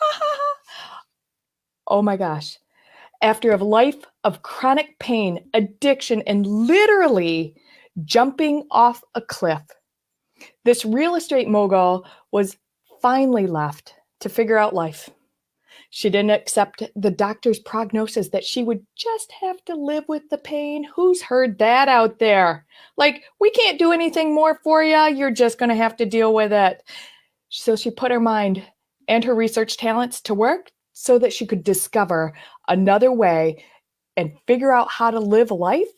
oh my gosh. After a life of chronic pain, addiction, and literally jumping off a cliff, this real estate mogul was finally left to figure out life. She didn't accept the doctor's prognosis that she would just have to live with the pain. Who's heard that out there? Like, we can't do anything more for you. You're just going to have to deal with it. So she put her mind and her research talents to work so that she could discover another way and figure out how to live life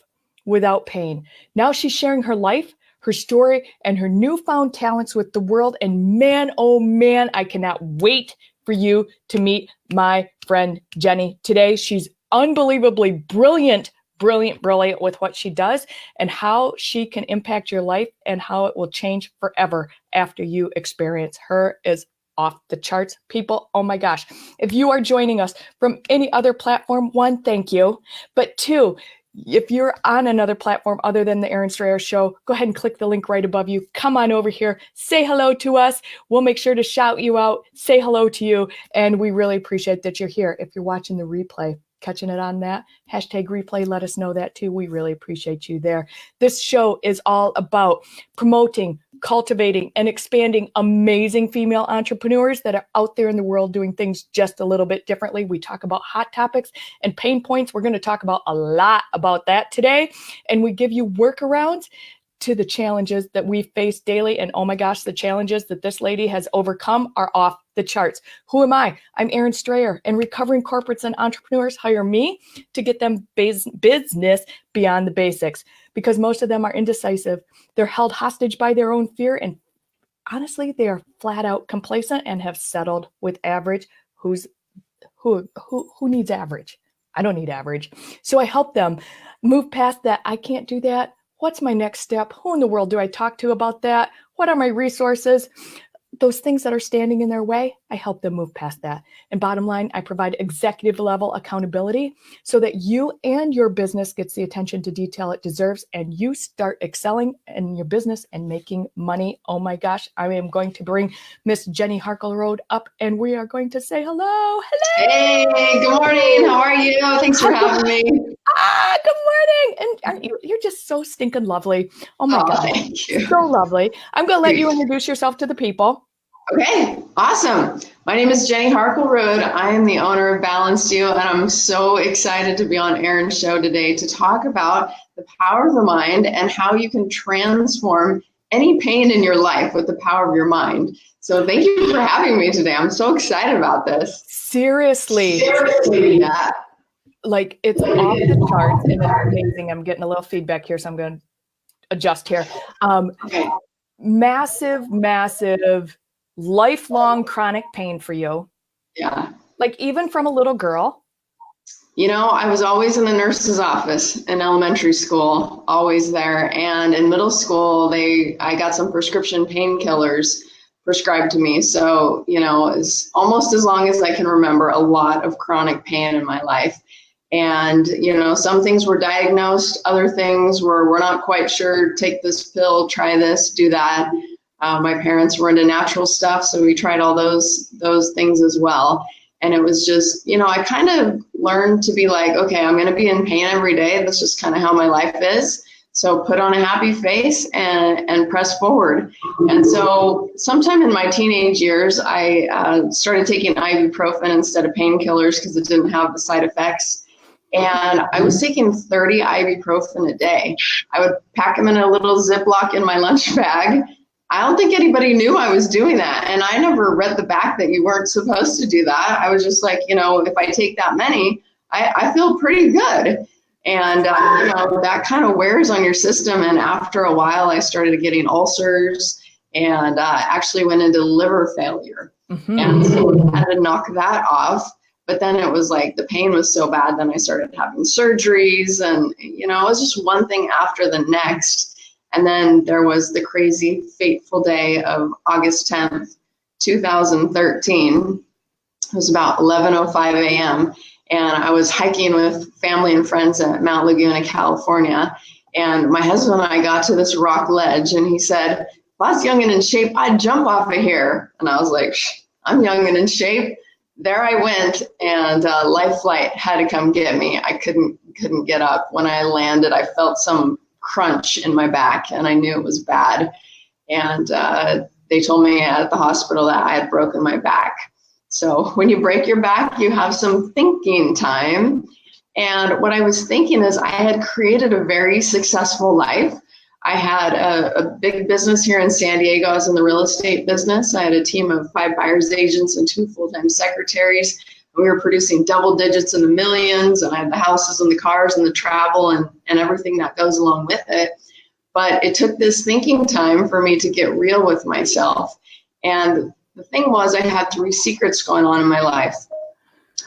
without pain. Now she's sharing her life, her story, and her newfound talents with the world. And man, oh man, I cannot wait for you to meet my friend Jenny today. She's unbelievably brilliant, brilliant, brilliant with what she does and how she can impact your life and how it will change forever after you experience her is off the charts. People, oh my gosh. If you are joining us from any other platform, one, thank you. But two, if you're on another platform other than the Erin Strayer Show, go ahead and click the link right above you. Come on over here, say hello to us. We'll make sure to shout you out, say hello to you, and we really appreciate that you're here. If you're watching the replay, catching it on that hashtag replay, let us know that too. We really appreciate you there. This show is all about promoting cultivating and expanding amazing female entrepreneurs that are out there in the world doing things just a little bit differently. We talk about hot topics and pain points. We're going to talk about a lot about that today. And we give you workarounds to the challenges that we face daily. And oh my gosh, the challenges that this lady has overcome are off the charts. Who am I? I'm Erin Strayer, and recovering corporates and entrepreneurs hire me to get them business beyond the basics because most of them are indecisive. They're held hostage by their own fear, and honestly, they are flat out complacent and have settled with average. Who's who? Who who needs average? I don't need average. So I help them move past that. I can't do that. What's my next step? Who in the world do I talk to about that? What are my resources? Those things that are standing in their way, I help them move past that. And bottom line, I provide executive level accountability so that you and your business gets the attention to detail it deserves and you start excelling in your business and making money. Oh my gosh, I am going to bring Miss Jenny Harkleroad up and we are going to say hello. Hello. Hey, good morning. How are you? Thanks for having me. Ah, good morning. And you're just so stinking lovely. Oh my oh, God. So lovely. I'm going to let you introduce yourself to the people. Okay, awesome. My name is Jenny Harkleroad. I am the owner of Balanced You, and I'm so excited to be on Erin's show today to talk about the power of the mind and how you can transform any pain in your life with the power of your mind. So thank you for having me today. I'm so excited about this. Seriously. Seriously, yeah. Like it's off the charts and it's amazing. I'm getting a little feedback here, so I'm going to adjust here. Um, okay. Massive, massive lifelong oh. chronic pain for you. Yeah. Like even from a little girl. You know, I was always in the nurse's office in elementary school, always there. And in middle school, they I got some prescription painkillers prescribed to me. So, you know, as almost as long as I can remember, a lot of chronic pain in my life. And, you know, some things were diagnosed, other things were, we're not quite sure, take this pill, try this, do that. Uh, my parents were into natural stuff, so we tried all those those things as well. And it was just, you know, I kind of learned to be like, okay, I'm going to be in pain every day. That's just kind of how my life is. So put on a happy face and, and press forward. And so, sometime in my teenage years, I uh, started taking ibuprofen instead of painkillers because it didn't have the side effects. And I was taking 30 ibuprofen a day. I would pack them in a little Ziploc in my lunch bag I don't think anybody knew I was doing that. And I never read the back that you weren't supposed to do that. I was just like, you know, if I take that many, I, I feel pretty good. And, uh, you know, that kind of wears on your system. And after a while, I started getting ulcers and uh, actually went into liver failure. Mm-hmm. And so I had to knock that off. But then it was like the pain was so bad, then I started having surgeries. And, you know, it was just one thing after the next and then there was the crazy, fateful day of August 10th, 2013. It was about 11:05 a.m. and I was hiking with family and friends at Mount Laguna, California. And my husband and I got to this rock ledge, and he said, "If I was young and in shape, I'd jump off of here." And I was like, "I'm young and in shape. there I went, and uh, Life Flight had to come get me. I couldn't couldn't get up. When I landed, I felt some crunch in my back, and I knew it was bad. And uh, they told me at the hospital that I had broken my back. So when you break your back, you have some thinking time. And what I was thinking is, I had created a very successful life. I had a, a, big business here in San Diego. I was in the real estate business. I had a team of five buyers agents and two full time secretaries. We were producing double digits in the millions, and I had the houses and the cars and the travel and, and everything that goes along with it. But it took this thinking time for me to get real with myself. And the thing was, I had three secrets going on in my life.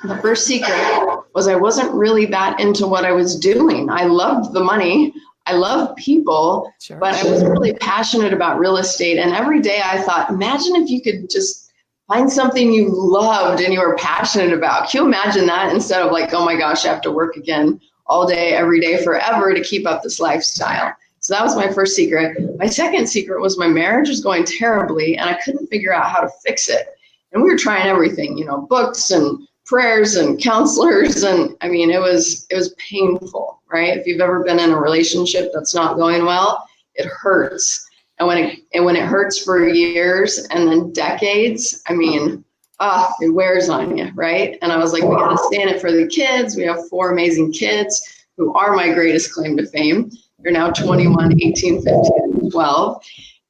The first secret was I wasn't really that into what I was doing. I loved the money. I love people, sure. but I was really passionate about real estate. And every day I thought, imagine if you could just find something you loved and you were passionate about. Can you imagine that instead of like, oh my gosh, I have to work again all day, every day, forever to keep up this lifestyle? So that was my first secret. My second secret was my marriage was going terribly and I couldn't figure out how to fix it. And we were trying everything, you know, books and prayers and counselors and I mean it was it was painful, right? If you've ever been in a relationship that's not going well, it hurts. And when it and when it hurts for years and then decades, I mean, ah, oh, it wears on you, right? And I was like, we gotta stand it for the kids. We have four amazing kids who are my greatest claim to fame. They're now 21, 18, 15, 12.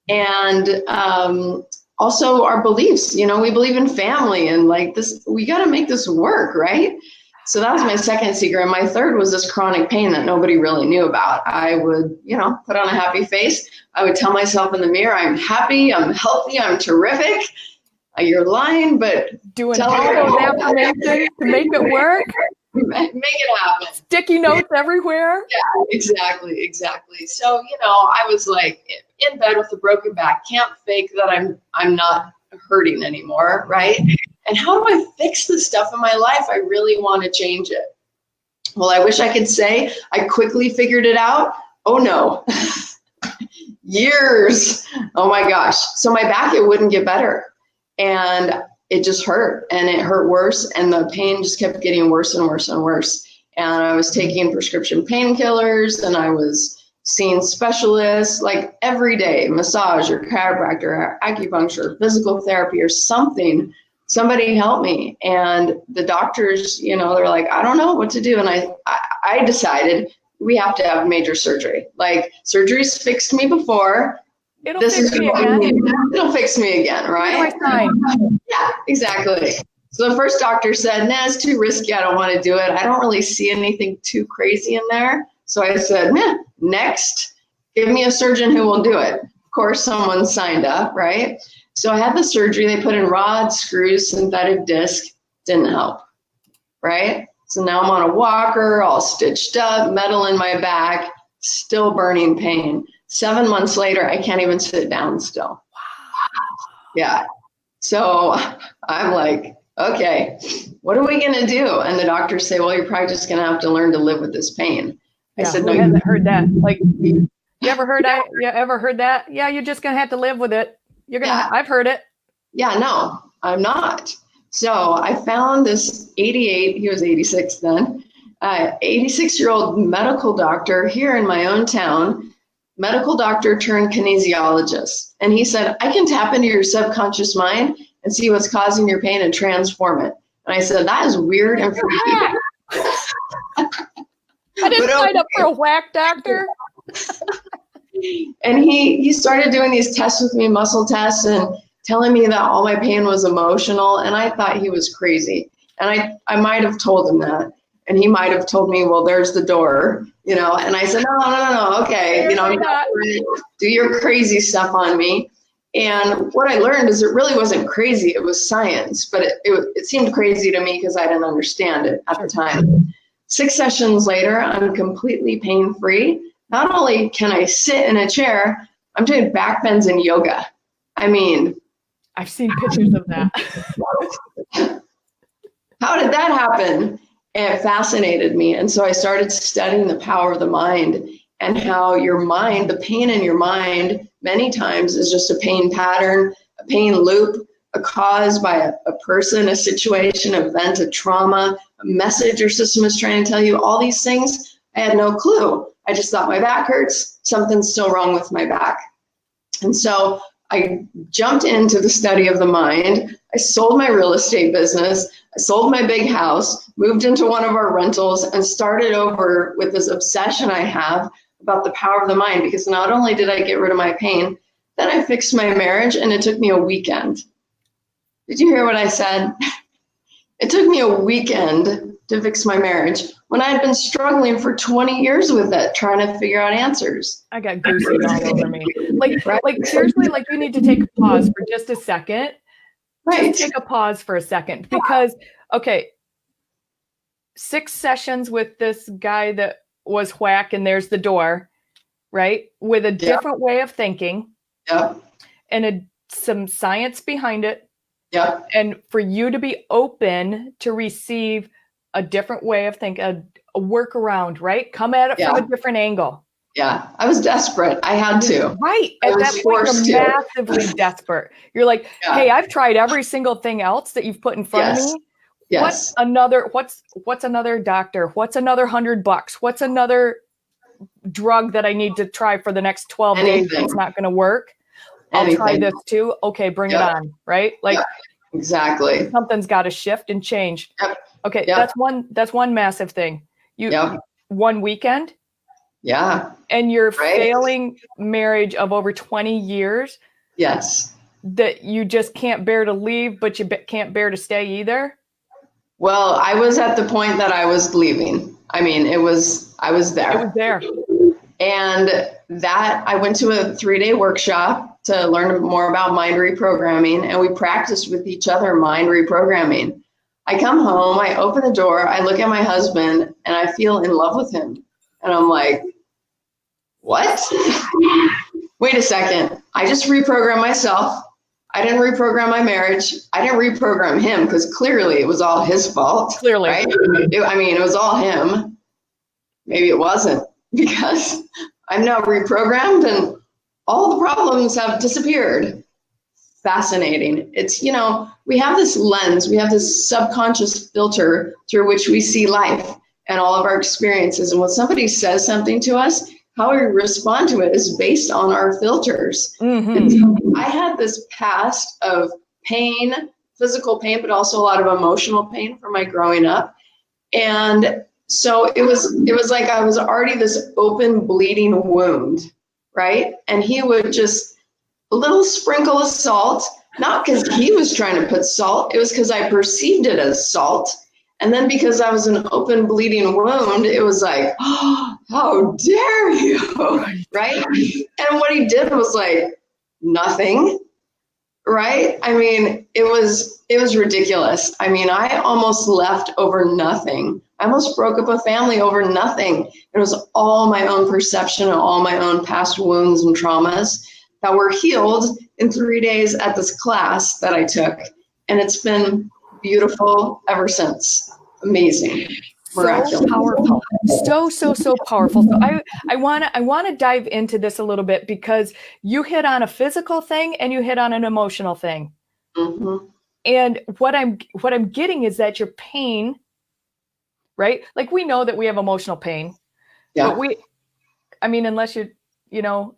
And um, also our beliefs you know we believe in family and like this we got to make this work right so that was my second secret and my third was this chronic pain that nobody really knew about i would you know put on a happy face i would tell myself in the mirror i'm happy i'm healthy i'm terrific uh, you're lying but doing all those affirmations to make it work make it happen. Sticky notes everywhere. Yeah, exactly, exactly. So you know, I was like in bed with a broken back. Can't fake that I'm I'm not hurting anymore, right? And how do I fix the stuff in my life? I really want to change it. Well, I wish I could say I quickly figured it out. Oh no. Years. Oh my gosh. So my back it wouldn't get better. And it just hurt and it hurt worse and the pain just kept getting worse and worse and worse and i was taking prescription painkillers and i was seeing specialists like every day massage or chiropractor or acupuncture physical therapy or something somebody help me and the doctors you know they're like i don't know what to do and i i, I decided we have to have major surgery like surgery's fixed me before It'll this fix is me again. It'll fix me again, right? Yeah, exactly. So the first doctor said, nah, it's too risky. I don't want to do it. I don't really see anything too crazy in there. So I said, nah, next, give me a surgeon who will do it. Of course, someone signed up, right? So I had the surgery. They put in rods, screws, synthetic disc. Didn't help, right? So now I'm on a walker, all stitched up, metal in my back, still burning pain. Seven months later, I can't even sit down still. Yeah. So I'm like, okay, what are we going to do? And the doctors say, well, you're probably just going to have to learn to live with this pain. I yeah, said, no, you haven't heard that. Like, you ever heard that? You ever heard that? Yeah, you're just going to have to live with it. You're going to, yeah. I've heard it. Yeah, no, I'm not. So I found this 88, he was 86 then, uh, 86 year old medical doctor here in my own town medical doctor turned kinesiologist. And he said, I can tap into your subconscious mind and see what's causing your pain and transform it. And I said, that is weird and freaky. I didn't but, sign okay. up for a whack doctor. and he he started doing these tests with me, muscle tests, and telling me that all my pain was emotional. And I thought he was crazy. And I, I might have told him that and he might have told me, well, there's the door, you know, and I said, no, no, no, no, okay, you know, do your crazy stuff on me. And what I learned is it really wasn't crazy, it was science, but it, it, it seemed crazy to me because I didn't understand it at the time. Six sessions later, I'm completely pain free. Not only can I sit in a chair, I'm doing back bends and yoga. I mean, I've seen pictures of that. How did that happen? And it fascinated me. And so I started studying the power of the mind and how your mind, the pain in your mind, many times is just a pain pattern, a pain loop, a cause by a, a person, a situation, event, a trauma, a message your system is trying to tell you, all these things, I had no clue. I just thought my back hurts, something's still wrong with my back. And so I jumped into the study of the mind. I sold my real estate business. I sold my big house, moved into one of our rentals, and started over with this obsession I have about the power of the mind. Because not only did I get rid of my pain, then I fixed my marriage, and it took me a weekend. Did you hear what I said? It took me a weekend to fix my marriage when I had been struggling for 20 years with it, trying to figure out answers. I got goosebumps all over me. Like, right? like seriously, like you need to take a pause for just a second. Right. Just take a pause for a second because, okay, six sessions with this guy that was whack, and there's the door, right? With a different way of thinking. Yeah. And a, some science behind it. Yeah. And for you to be open to receive a different way of thinking, a, a workaround, right? Come at it yeah. from a different angle. Yeah, I was desperate. I had to. Right. I at that point, you're to. massively desperate. You're like, yeah. hey, I've tried every single thing else that you've put in front yes. of me. Yes. What's another what's what's another doctor? What's another hundred bucks? What's another drug that I need to try for the next 12 Anything. days it's not gonna work? I'll Anything. try this too. Okay, bring it on. Right? Like exactly. Something's gotta shift and change. Yep. Okay, yep. that's one that's one massive thing. You yep. one weekend. Yeah. And your right. failing marriage of over 20 years. Yes. That you just can't bear to leave, but you can't bear to stay either. Well, I was at the point that I was leaving. I mean, it was I was there. It was there. And that I went to a three day workshop to learn more about mind reprogramming, and we practiced with each other mind reprogramming. I come home, I open the door, I look at my husband, and I feel in love with him. And I'm like, what? Wait a second. I just reprogrammed myself. I didn't reprogram my marriage. I didn't reprogram him because clearly it was all his fault. Clearly. Right? It, I mean, it was all him. Maybe it wasn't because I'm now reprogrammed and all the problems have disappeared fascinating. It's, you know, we have this lens, we have this subconscious filter through which we see life and all of our experiences. And when somebody says something to us, how we respond to it is based on our filters. Mm-hmm. So I had this past of pain, physical pain, but also a lot of emotional pain from my growing up. And so it was it was like I was already this open bleeding wound, right? And he would just a little sprinkle of salt, not because he was trying to put salt, it was because I perceived it as salt. And then because I was an open bleeding wound, it was like, oh, how dare you? right? And what he did was like, nothing. Right? I mean, it was it was ridiculous. I mean, I almost left over nothing. I almost broke up a family over nothing. It was all my own perception and all my own past wounds and traumas that were healed in three days at this class that I took. And it's been beautiful ever since. Amazing. So powerful. So, so, so powerful. So I, I want to, I want to dive into this a little bit because you hit on a physical thing and you hit on an emotional thing. Mm-hmm. And what I'm, what I'm getting is that your pain, right? Like we know that we have emotional pain. Yeah. But we, I mean, unless you, you know,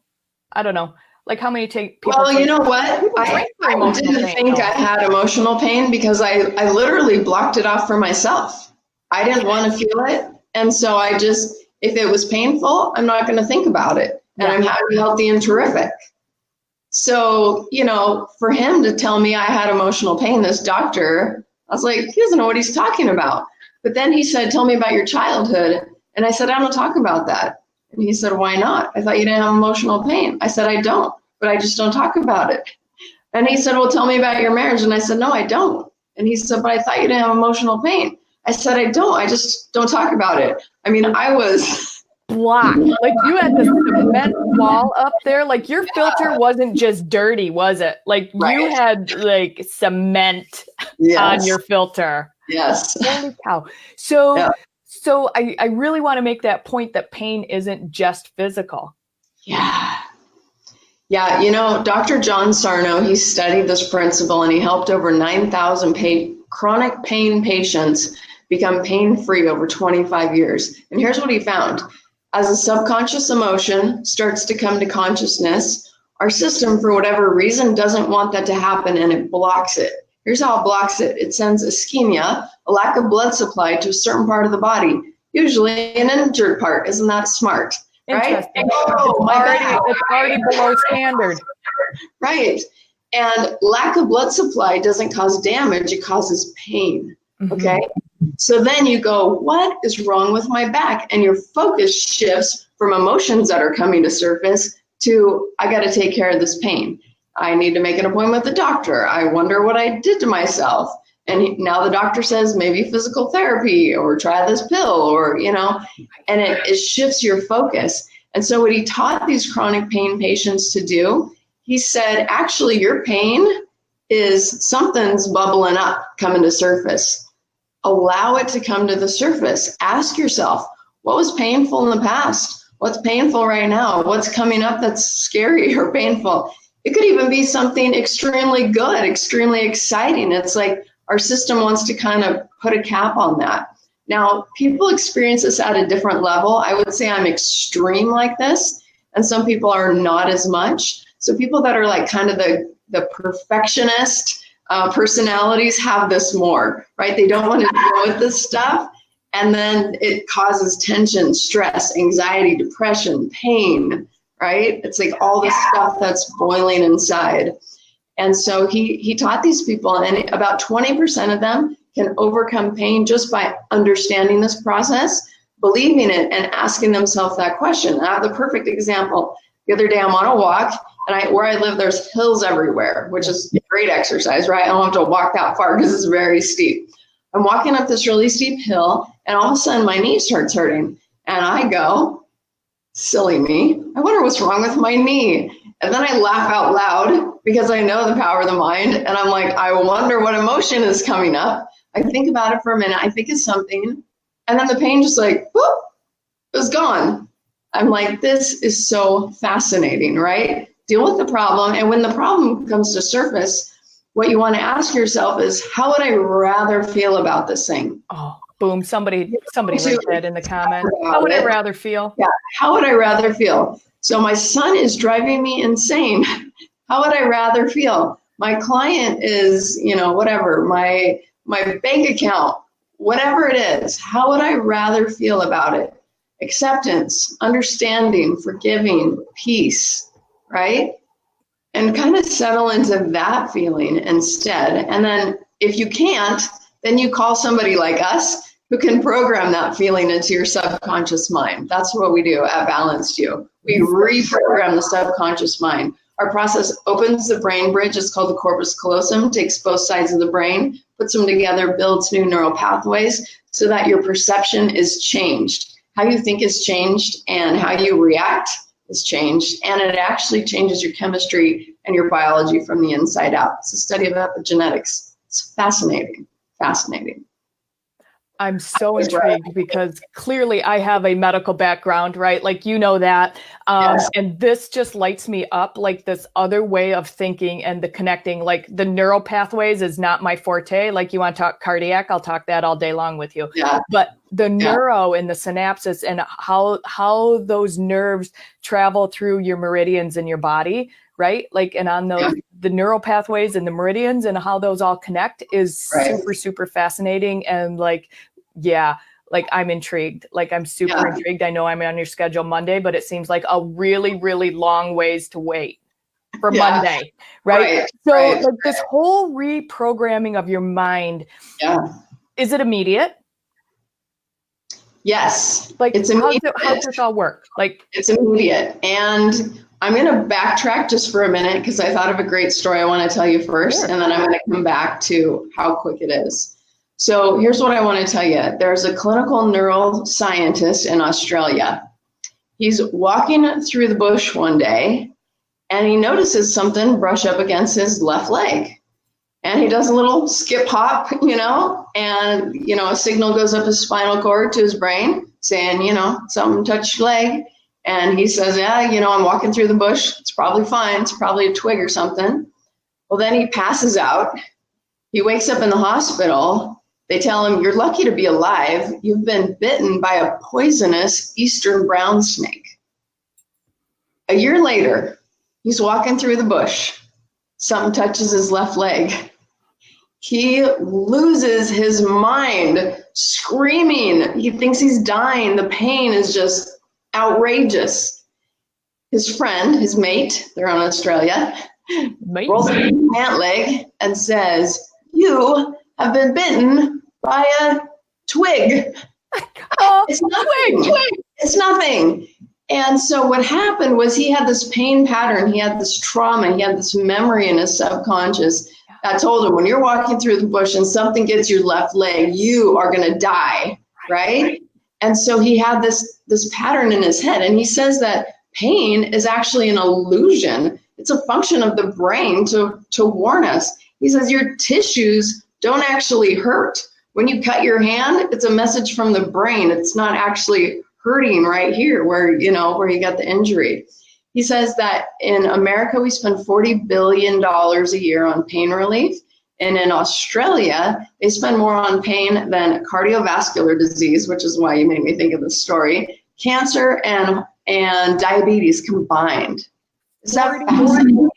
I don't know. Like how many take people? Well, you know what? I, I didn't pain, think I had emotional pain because I, I literally blocked it off for myself. I didn't want to feel it. And so I just, if it was painful, I'm not going to think about it. And yeah. I'm happy, healthy, and terrific. So, you know, for him to tell me I had emotional pain, this doctor, I was like, he doesn't know what he's talking about. But then he said, Tell me about your childhood. And I said, I don't talk about that. And he said, Why not? I thought you didn't have emotional pain. I said, I don't, but I just don't talk about it. And he said, Well, tell me about your marriage. And I said, No, I don't. And he said, But I thought you didn't have emotional pain. I said, I don't. I just don't talk about it. I mean, I was blocked. Like you had this cement wall up there. Like your filter wasn't just dirty, was it? Like right. you had like cement yes. on your filter. Yes. Holy cow. So yeah. So I, I really want to make that point that pain isn't just physical. Yeah. Yeah, you know, Dr. John Sarno, he studied this principle and he helped over 9,000 pa- chronic pain patients become pain free over 25 years. And here's what he found as a subconscious emotion starts to come to consciousness, our system, for whatever reason, doesn't want that to happen and it blocks it. Here's how it blocks it it sends ischemia, a lack of blood supply to a certain part of the body, usually an injured part. Isn't that smart? Right? Oh, it's, already, it's already below standard. Right. And lack of blood supply doesn't cause damage, it causes pain. Mm-hmm. Okay. So then you go, what is wrong with my back? And your focus shifts from emotions that are coming to surface to, I got to take care of this pain. I need to make an appointment with the doctor. I wonder what I did to myself. And now the doctor says maybe physical therapy or try this pill or, you know, and it, it shifts your focus. And so, what he taught these chronic pain patients to do, he said, actually, your pain is something's bubbling up, coming to surface allow it to come to the surface. Ask yourself, what was painful in the past? What's painful right now? What's coming up that's scary or painful? It could even be something extremely good, extremely exciting. It's like our system wants to kind of put a cap on that. Now, people experience this at a different level. I would say I'm extreme like this, and some people are not as much. So, people that are like kind of the, the perfectionist, uh, personalities have this more, right? They don't want to deal with this stuff. And then it causes tension, stress, anxiety, depression, pain, right? It's like all this stuff that's boiling inside. And so he, he taught these people, and about 20% of them can overcome pain just by understanding this process, believing it, and asking themselves that question. I have the perfect example. The other day, I'm on a walk, and I, where I live, there's hills everywhere, which is great exercise, right? I don't have to walk that far because it's very steep. I'm walking up this really steep hill, and all of a sudden my knee starts hurting. And I go, silly me, I wonder what's wrong with my knee. And then I laugh out loud because I know the power of the mind. And I'm like, I wonder what emotion is coming up. I think about it for a minute. I think it's something. And then the pain just like, whoop, it was gone. I'm like, this is so fascinating, right? deal with the problem. And when the problem comes to surface, what you want to ask yourself is, how would I rather feel about this thing? Oh, boom! Somebody, somebody wrote that in the comments. How would I rather feel? Yeah. How would I rather feel? So my son is driving me insane. How would I rather feel? My client is, you know, whatever. My my bank account, whatever it is. How would I rather feel about it? Acceptance, understanding, forgiving, peace right? And kind of settle into that feeling instead. And then if you can't, then you call somebody like us who can program that feeling into your subconscious mind. That's what we do at Balanced You. We reprogram the subconscious mind. Our process opens the brain bridge. It's called the corpus callosum, takes both sides of the brain, puts them together, builds new neural pathways so that your perception is changed. How you think is changed and how you react is changed, and it actually changes your chemistry and your biology from the inside out. It's a study of epigenetics. It's fascinating, fascinating. I'm so intrigued because clearly I have a medical background, right? Like you know that. Um, yes. And this just lights me up like this other way of thinking and the connecting. Like the neural pathways is not my forte. Like you want to talk cardiac, I'll talk that all day long with you. Yeah. But the neuro yeah. and the synapses and how how those nerves travel through your meridians in your body right like and on those yeah. the neural pathways and the meridians and how those all connect is right. super super fascinating and like yeah like i'm intrigued like i'm super yeah. intrigued i know i'm on your schedule monday but it seems like a really really long ways to wait for yeah. monday right, right. so right. like this whole reprogramming of your mind yeah is it immediate Yes. Like it's immediate. How, how does this all work? Like it's immediate. And I'm going to backtrack just for a minute because I thought of a great story I want to tell you first, sure. and then I'm going to come back to how quick it is. So here's what I want to tell you. There's a clinical neuroscientist in Australia. He's walking through the bush one day and he notices something brush up against his left leg and he does a little skip hop, you know, and you know a signal goes up his spinal cord to his brain saying, you know, something touched leg, And he says, Yeah, you know, I'm walking through the bush. It's probably fine. It's probably a twig or something. Well, then he passes out. He wakes up in the hospital. They tell him, You're lucky to be alive. You've been bitten by a poisonous eastern brown snake. A year later, he's walking through the bush. Something touches his left leg. He loses his mind, screaming. He thinks he's dying. The pain is just outrageous. His friend, his mate, they're on Australia, mate. rolls up his pant leg and says, You have been bitten by a twig. Oh, it's nothing. Twig. It's nothing. And so what happened was he had this pain pattern, he had this trauma, he had this memory in his subconscious I told him when you're walking through the bush and something gets your left leg, you are going to die, right? And so he had this this pattern in his head and he says that pain is actually an illusion. It's a function of the brain to to warn us. He says your tissues don't actually hurt. When you cut your hand, it's a message from the brain. It's not actually hurting right here where you know where you got the injury. He says that in America we spend 40 billion dollars a year on pain relief and in Australia they spend more on pain than cardiovascular disease, which is why you made me think of this story, cancer and and diabetes combined. Is that 40,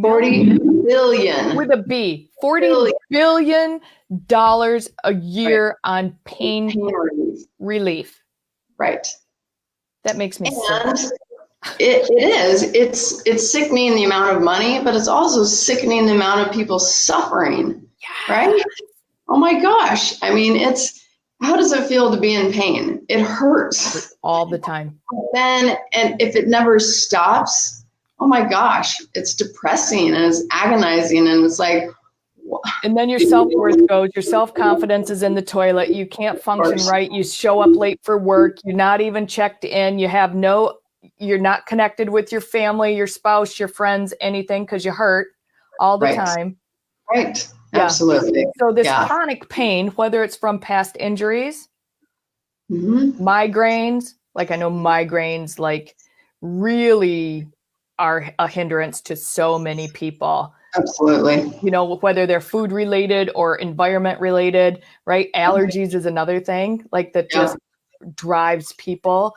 40 billion with a B. 40 billion, billion dollars a year right. on pain, pain relief. relief. Right. That makes me and sick. It, it is. It's it's sickening the amount of money, but it's also sickening the amount of people suffering. Yes. Right? Oh my gosh. I mean, it's how does it feel to be in pain? It hurts all the time. Then and if it never stops, oh my gosh, it's depressing and it's agonizing and it's like and then your self worth goes, your self confidence is in the toilet. You can't function right. You show up late for work. You're not even checked in. You have no, you're not connected with your family, your spouse, your friends, anything because you hurt all the right. time. Right. Yeah. Absolutely. So, this yeah. chronic pain, whether it's from past injuries, mm-hmm. migraines, like I know migraines, like really are a hindrance to so many people Absolutely. You know, whether they're food related or environment related, right? Allergies is another thing, like that yeah. just drives people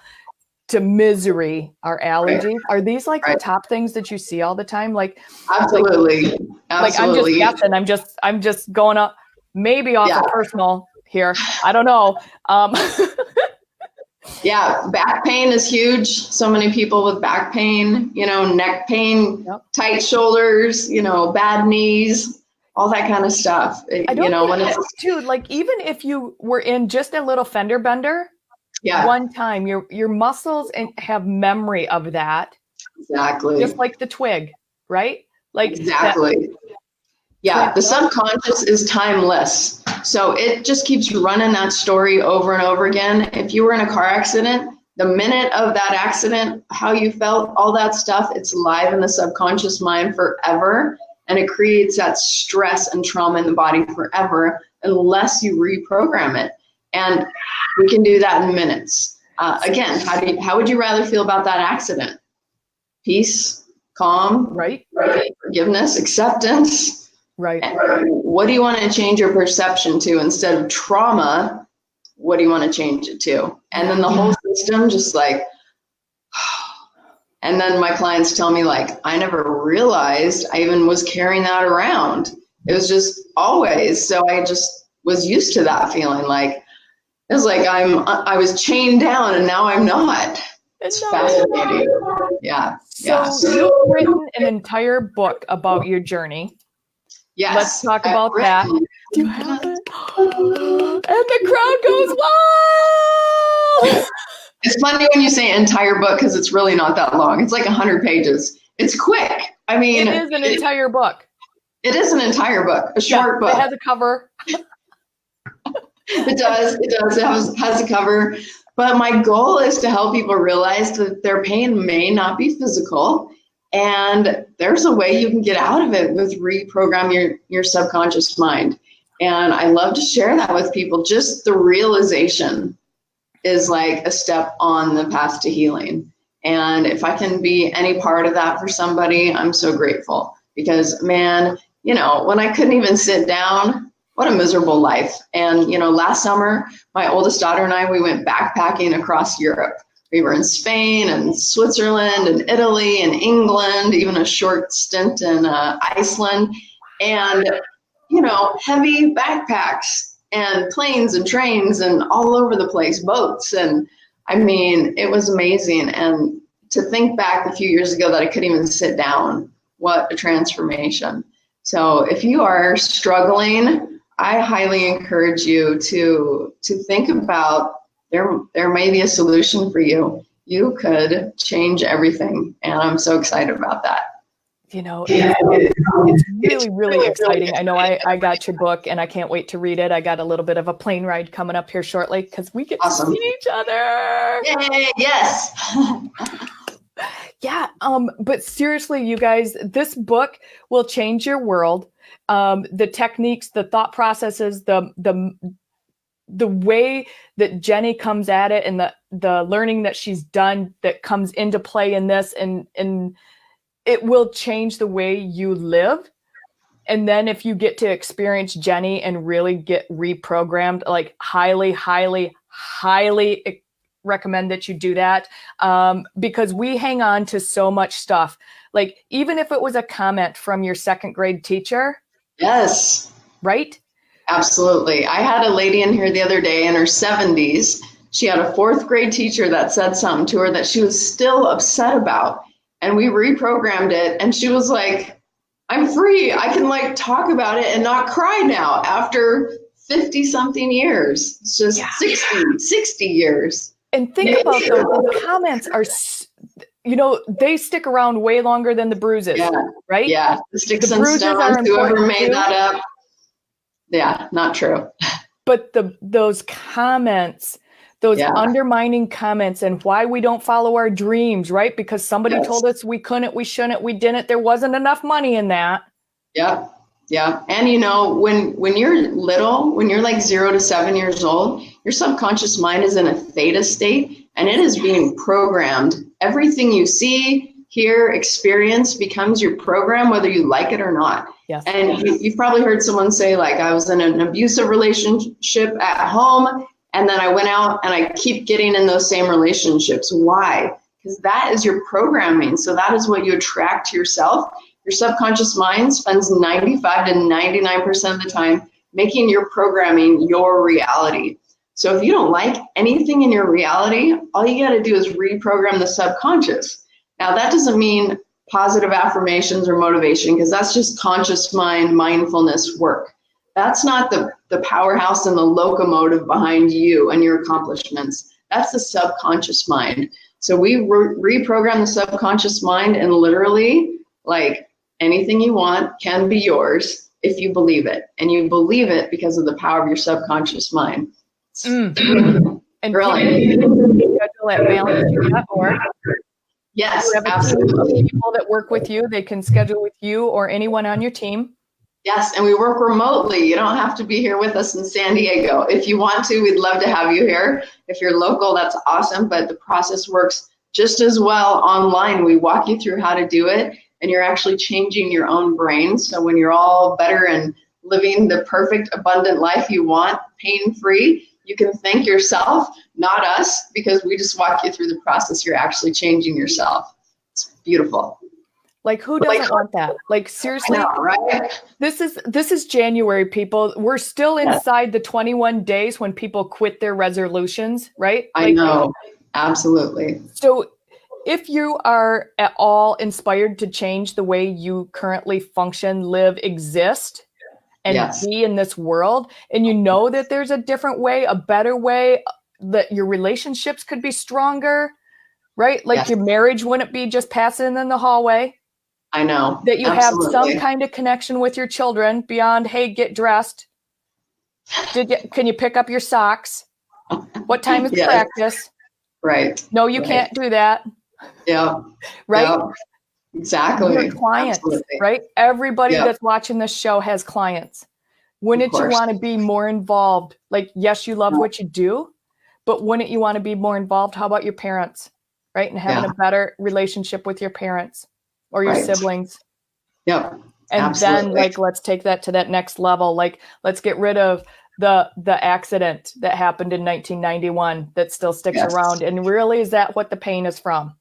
to misery are allergies. Right. Are these like right. the top things that you see all the time? Like absolutely, like, absolutely. Like I'm just guessing. I'm just I'm just going up maybe off yeah. of personal here. I don't know. Um, Yeah, back pain is huge. So many people with back pain, you know, neck pain, yep. tight shoulders, you know, bad knees, all that kind of stuff. I don't you know, when it's too like even if you were in just a little fender bender, yeah, one time your your muscles and have memory of that. Exactly. Just like the twig, right? Like exactly. That, yeah, the subconscious is timeless. So it just keeps running that story over and over again. If you were in a car accident, the minute of that accident, how you felt, all that stuff, it's live in the subconscious mind forever. And it creates that stress and trauma in the body forever unless you reprogram it. And we can do that in minutes. Uh, again, how, do you, how would you rather feel about that accident? Peace, calm, right? right? Forgiveness, acceptance Right. What do you want to change your perception to instead of trauma? What do you want to change it to? And then the whole system just like, and then my clients tell me like, I never realized I even was carrying that around. It was just always. So I just was used to that feeling like, it was like I'm I was chained down and now I'm not. It's fascinating. Yeah. So yeah. you've written an entire book about your journey. Yes. Let's talk about that. Do you have it? and the crowd goes wild. It's funny when you say entire book because it's really not that long. It's like 100 pages. It's quick. I mean, it is an it, entire book. It is an entire book, a short yeah, book. It has a cover. it does. It does. It has, has a cover. But my goal is to help people realize that their pain may not be physical and there's a way you can get out of it with reprogram your, your subconscious mind. And I love to share that with people. Just the realization is like a step on the path to healing. And if I can be any part of that for somebody, I'm so grateful because, man, you know, when I couldn't even sit down, what a miserable life. And, you know, last summer, my oldest daughter and I, we went backpacking across Europe. We were in Spain and Switzerland and Italy and England, even a short stint in uh, Iceland. And, you know, heavy backpacks and planes and trains and all over the place, boats. And I mean, it was amazing. And to think back a few years ago that I couldn't even sit down, what a transformation. So if you are struggling, I highly encourage you to to think about there there may be a solution for you. You could change everything, and I'm so excited about that. You know, yeah. it's, it's really, really exciting. I know I, I got your book and I can't wait to read it. I got a little bit of a plane ride coming up here shortly because we get awesome. to see each other. Yay, yes. yeah. Um, but seriously, you guys, this book will change your world. Um, the techniques, the thought processes, the the the way that Jenny comes at it and the the learning that she's done that comes into play in this and and it will change the way you live. And then if you get to experience Jenny and really get reprogrammed, like highly, highly, highly recommend that you do that um, because we hang on to so much stuff. Like even if it was a comment from your second grade teacher. Yes. Right? Absolutely. I had a lady in here the other day in her 70s. She had a fourth grade teacher that said something to her that she was still upset about. And we reprogrammed it. And she was like, I'm free. I can like talk about it and not cry now after 50 something years. It's just yeah. 60, 60 years. And think about those comments are you know, they stick around way longer than the bruises, yeah. right? Yeah, the sticks the and stones. Whoever made too. that up, yeah, not true. But the those comments, those yeah. undermining comments, and why we don't follow our dreams, right? Because somebody yes. told us we couldn't, we shouldn't, we didn't. There wasn't enough money in that. Yeah, yeah. And you know, when when you're little, when you're like zero to seven years old, your subconscious mind is in a theta state, and it is being programmed. Everything you see, hear, experience becomes your program, whether you like it or not. Yes. And you, you've probably heard someone say, like, I was in an abusive relationship at home, and then I went out and I keep getting in those same relationships. Why? Because that is your programming. So that is what you attract to yourself. Your subconscious mind spends 95 to 99% of the time making your programming your reality. So if you don't like anything in your reality, all you got to do is reprogram the subconscious. Now, that doesn't mean positive affirmations or motivation because that's just conscious mind mindfulness work. That's not the, the powerhouse and the locomotive behind you and your accomplishments. That's the subconscious mind. So we re- reprogram the subconscious mind and literally like anything you want can be yours if you believe it. And you believe it because of the power of your subconscious mind mm. and really schedule at Yes, absolutely. People that work with you, they can schedule with you or anyone on your team. Yes, and we work remotely. You don't have to be here with us in San Diego. If you want to, we'd love to have you here. If you're local, that's awesome, but the process works just as well online. We walk you through how to do it, and you're actually changing your own brain. So when you're all better and living the perfect, abundant life you want, pain free, you can thank yourself, not us, because we just walk you through the process. You're actually changing yourself. It's beautiful. Like who doesn't like, want that? Like seriously, know, right? This is this is January, people. We're still inside yeah. the 21 days when people quit their resolutions, right? I know. Absolutely. So if you are at all inspired to change the way you currently function, live, exist, and yes. be in this world and you know that there's a different way a better way that your relationships could be stronger right like yes. your marriage wouldn't be just passing in the hallway i know that you Absolutely. have some kind of connection with your children beyond hey get dressed did you, can you pick up your socks what time is yes. practice right no you right. can't do that yeah right yeah. Exactly. Clients, Absolutely. right? Everybody that's watching this show has clients. Wouldn't you want to be more involved? Like, yes, you love what you do, but wouldn't you want to be more involved? How about your parents? right? And having yeah. a better relationship with your parents or your right. siblings. Yep. And Absolutely. then like let's take that to that next level. Like let's get rid of the the accident that happened in 1991 that still sticks yes. around. And really is that what the pain is from?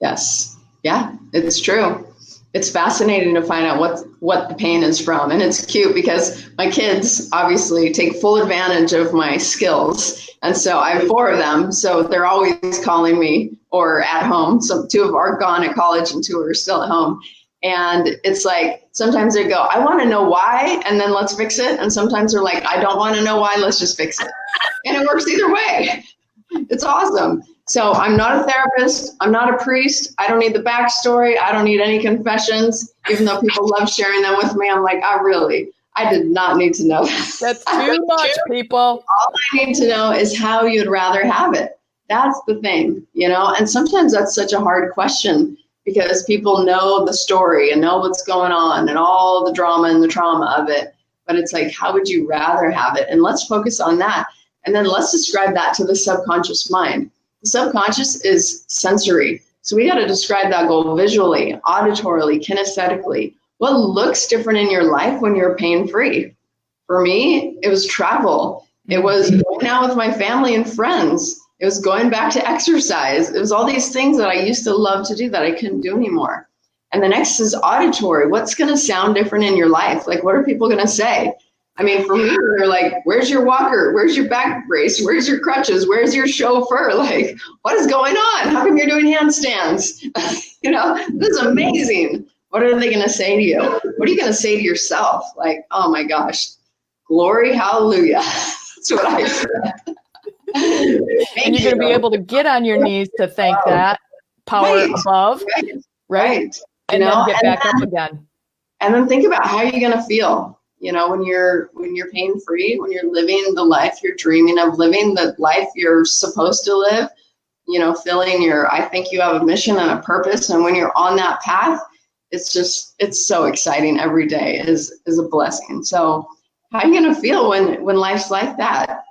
Yes. Yeah, it's true. It's fascinating to find out what what the pain is from. And it's cute because my kids obviously take full advantage of my skills. And so I have four of them. So they're always calling me or at home. So two of are gone at college and two are still at home. And it's like sometimes they go, I want to know why, and then let's fix it. And sometimes they're like, I don't want to know why, let's just fix it. And it works either way. It's awesome. So I'm not a therapist. I'm not a priest. I don't need the backstory. I don't need any confessions, even though people love sharing them with me. I'm like, I really, I did not need to know. that. That's too much, people. All I need to know is how you'd rather have it. That's the thing, you know? And sometimes that's such a hard question because people know the story and know what's going on and all the drama and the trauma of it. But it's like, how would you rather have it? And let's focus on that. And then let's describe that to the subconscious mind. Subconscious is sensory. So we got to describe that goal visually, auditorily, kinesthetically. What looks different in your life when you're pain free? For me, it was travel. It was mm-hmm. going out with my family and friends. It was going back to exercise. It was all these things that I used to love to do that I couldn't do anymore. And the next is auditory. What's going to sound different in your life? Like, what are people going to say? I mean, for me, they're like, where's your walker? Where's your back brace? Where's your crutches? Where's your chauffeur? Like, what is going on? How come you're doing handstands? you know, this is amazing. What are they going to say to you? What are you going to say to yourself? Like, oh my gosh, glory, hallelujah. That's what I said and you're going to be able to get on your knees to thank that power right. above, right? right. And you know? then get back then, up again. And then think about how you're going to feel. You know, when you're when you're pain free, when you're living the life you're dreaming of living, the life you're supposed to live. You know, feeling your. I think you have a mission and a purpose, and when you're on that path, it's just it's so exciting every day is is a blessing. So how are you going to feel when when life's like that?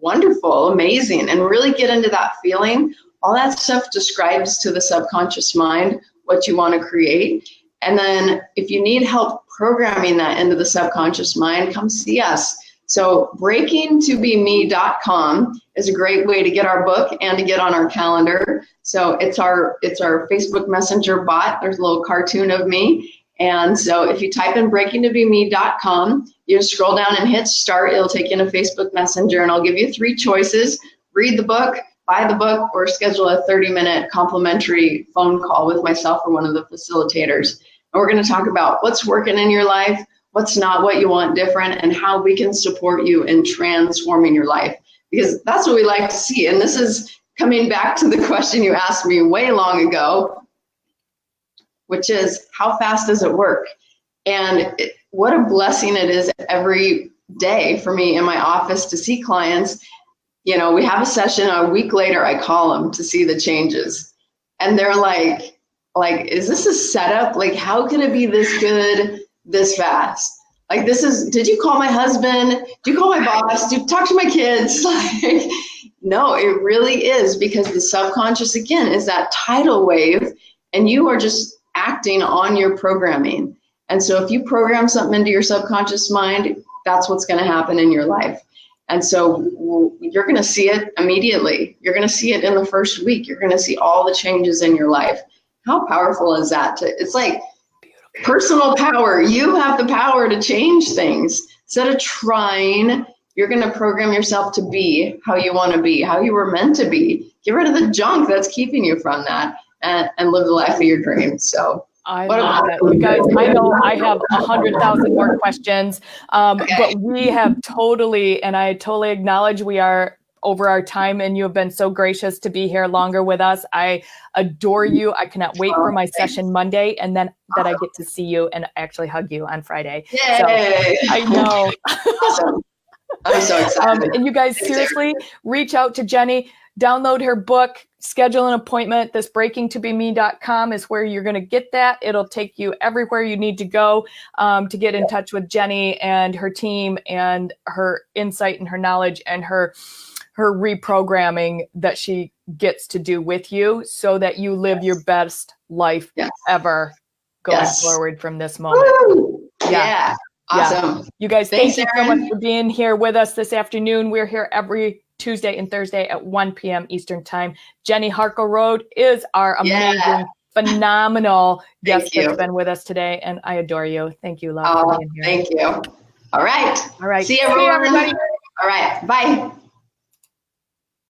wonderful, amazing, and really get into that feeling. All that stuff describes to the subconscious mind what you want to create. And then if you need help programming that into the subconscious mind, come see us. So breakingtobeme.com is a great way to get our book and to get on our calendar. So it's our it's our Facebook Messenger bot. There's a little cartoon of me. And so if you type in breakingtobeme.com, you scroll down and hit start. It'll take you in a Facebook Messenger, and I'll give you three choices read the book, buy the book, or schedule a 30 minute complimentary phone call with myself or one of the facilitators. And we're going to talk about what's working in your life, what's not what you want different, and how we can support you in transforming your life. Because that's what we like to see. And this is coming back to the question you asked me way long ago, which is how fast does it work? And it, what a blessing it is every day for me in my office to see clients. You know, we have a session a week later, I call them to see the changes. And they're like, like, is this a setup? Like, how can it be this good this fast? Like, this is, did you call my husband? Did you call my boss? Did you talk to my kids? Like, no, it really is because the subconscious, again, is that tidal wave, and you are just acting on your programming. And so if you program something into your subconscious mind, that's what's going to happen in your life. And so you're going to see it immediately. You're going to see it in the first week. You're going to see all the changes in your life. How powerful is that? To, it's like personal power. You have the power to change things. Instead of trying, you're going to program yourself to be how you want to be, how you were meant to be. Get rid of the junk that's keeping you from that and, and live the life of your dreams. So I love that. You guys, I know I have a hundred thousand more questions, um, okay. but we have totally, and I totally acknowledge we are over our time and you have been so gracious to be here longer with us. I adore you. I cannot wait for my session Monday and then that I get to see you and actually hug you on Friday. Yay. So I know. awesome. I'm so excited. Um, and you guys seriously reach out to Jenny download her book, schedule an appointment. This breakingtobeme.com is where you're going to get that. It'll take you everywhere you need to go um, to get in touch with Jenny and her team and her insight and her knowledge and her her reprogramming that she gets to do with you so that you live yes. your best life yes. ever going yes. forward from this moment. Woo! Yeah. yeah. Awesome. Yeah. You guys, Thanks, thank you Erin. so much for being here with us this afternoon. We're here every Tuesday and Thursday at 1 p.m. Eastern Time. Jenny Harkleroad is our amazing, yeah. phenomenal guest that's been with us today, and I adore you. Thank you, love. Oh, thank you. All right. All right. See everyone. See you everybody. All right. Bye.